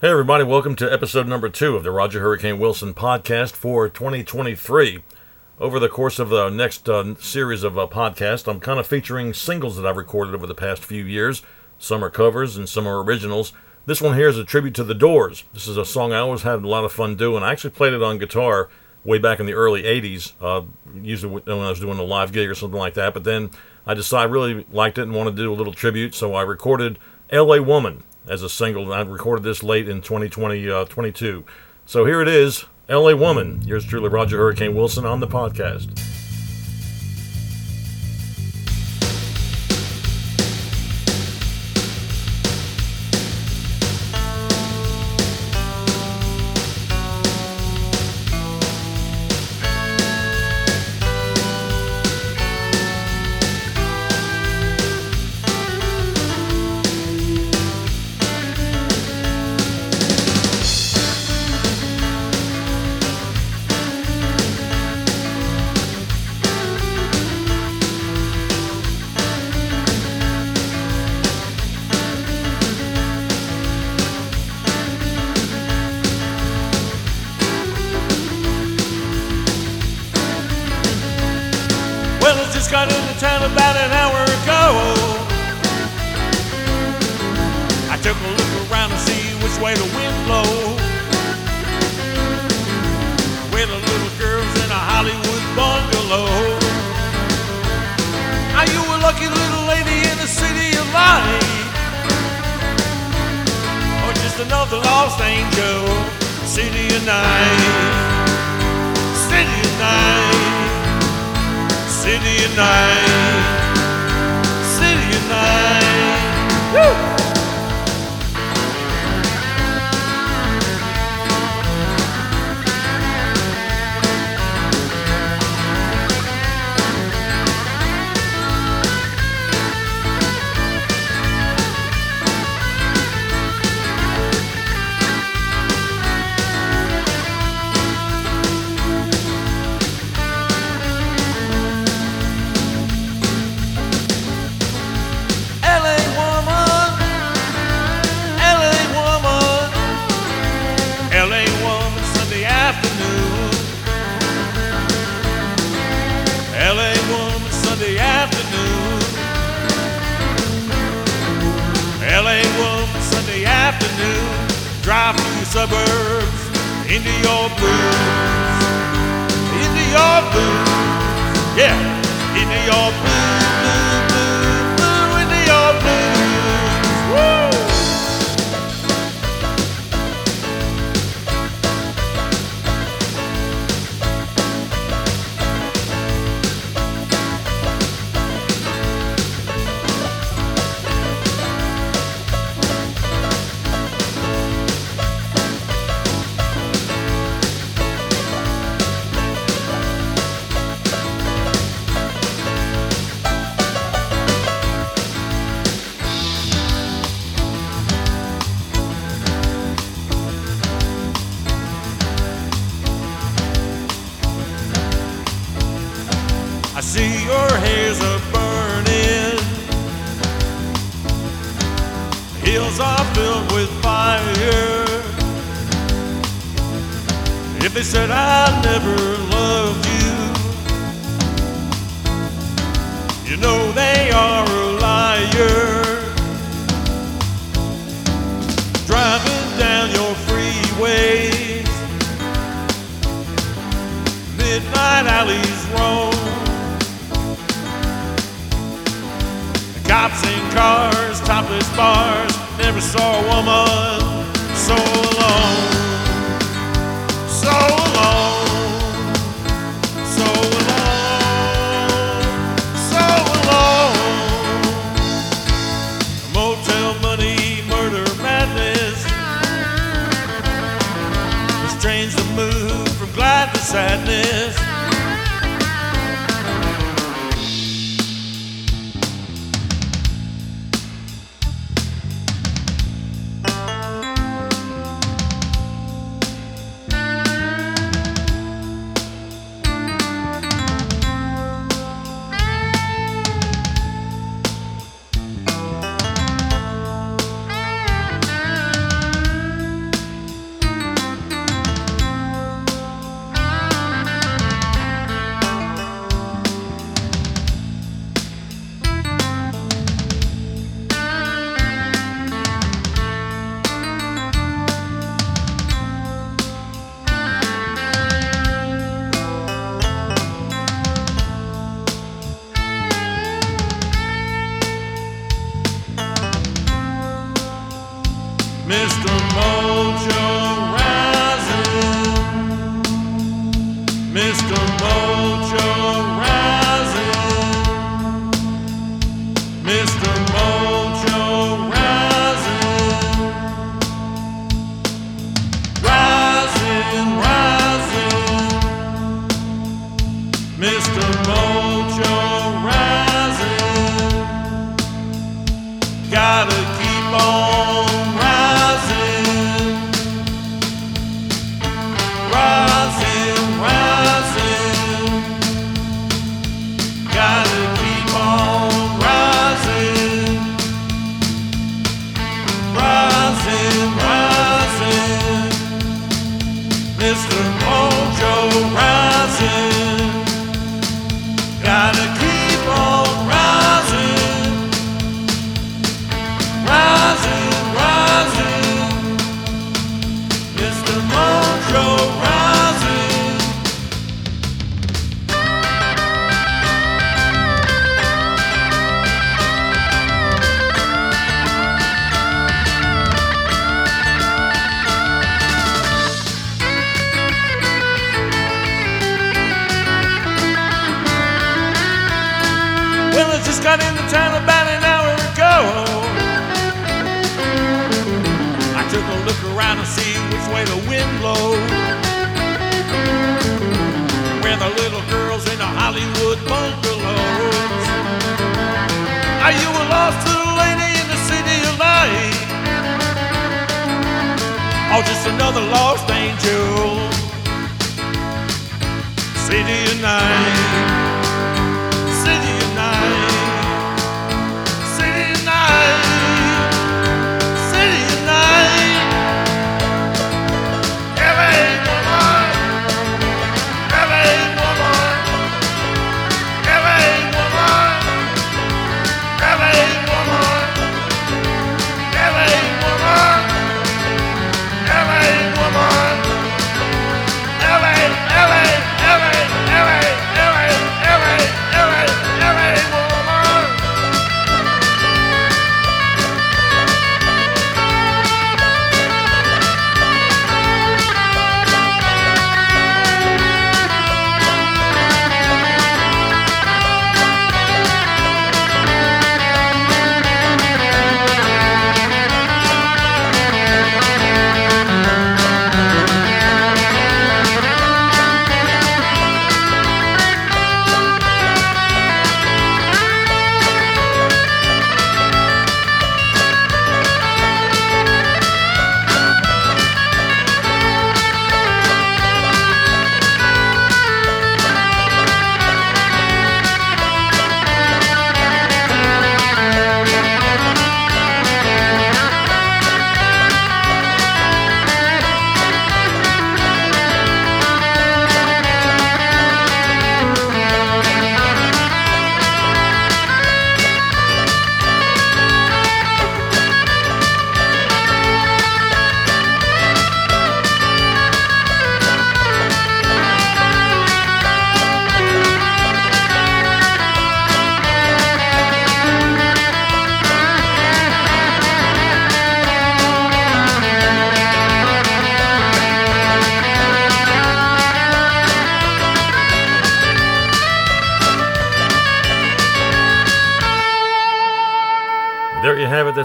Hey, everybody, welcome to episode number two of the Roger Hurricane Wilson podcast for 2023. Over the course of the next uh, series of uh, podcasts, I'm kind of featuring singles that I've recorded over the past few years. Some are covers and some are originals. This one here is a tribute to The Doors. This is a song I always had a lot of fun doing. I actually played it on guitar way back in the early 80s, uh, usually when I was doing a live gig or something like that. But then I decided I really liked it and wanted to do a little tribute, so I recorded LA Woman as a single. I recorded this late in 2020, uh, 22. So here it is, LA Woman. Yours truly, Roger Hurricane Wilson on the podcast. Just got into town about an hour ago. I took a look around to see which way the wind blows. With the little girls in a Hollywood bungalow. Are you a lucky little lady in the city of light? Or just another lost angel? City of night. City of night. City night, city of Drive through the suburbs into your blues. Into your blues. Yeah, into your blues. See your hair's a burning. Hills are filled with fire. If they said I never loved you, you know they are a liar. Driving down your freeways, midnight alleys Cops in cars, topless bars. Never saw a woman so alone. So alone. So alone. So alone. Motel money, murder, madness. This train's the move from glad to sadness. Just got into town about way the wind blows. Where the little girls in the Hollywood bungalows. Are you a lost little lady in the city of light? Or just another lost angel? City of night. City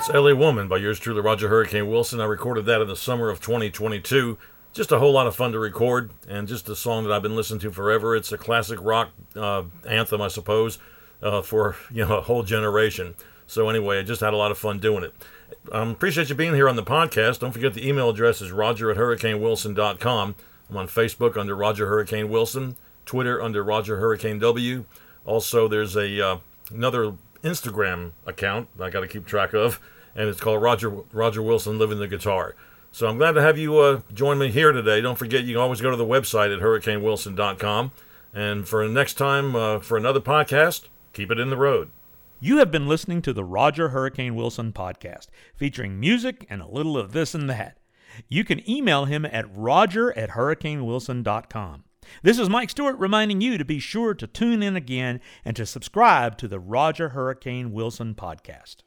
That's LA Woman by yours truly, Roger Hurricane Wilson. I recorded that in the summer of 2022. Just a whole lot of fun to record, and just a song that I've been listening to forever. It's a classic rock uh, anthem, I suppose, uh, for you know a whole generation. So anyway, I just had a lot of fun doing it. Um, appreciate you being here on the podcast. Don't forget the email address is roger at hurricanewilson.com. I'm on Facebook under Roger Hurricane Wilson, Twitter under Roger Hurricane W. Also, there's a uh, another Instagram account I got to keep track of, and it's called Roger Roger Wilson Living the Guitar. So I'm glad to have you uh, join me here today. Don't forget, you can always go to the website at hurricanewilson.com. And for next time, uh, for another podcast, keep it in the road. You have been listening to the Roger Hurricane Wilson podcast, featuring music and a little of this and that. You can email him at roger at hurricanewilson.com. This is Mike Stewart reminding you to be sure to tune in again and to subscribe to the Roger Hurricane Wilson podcast.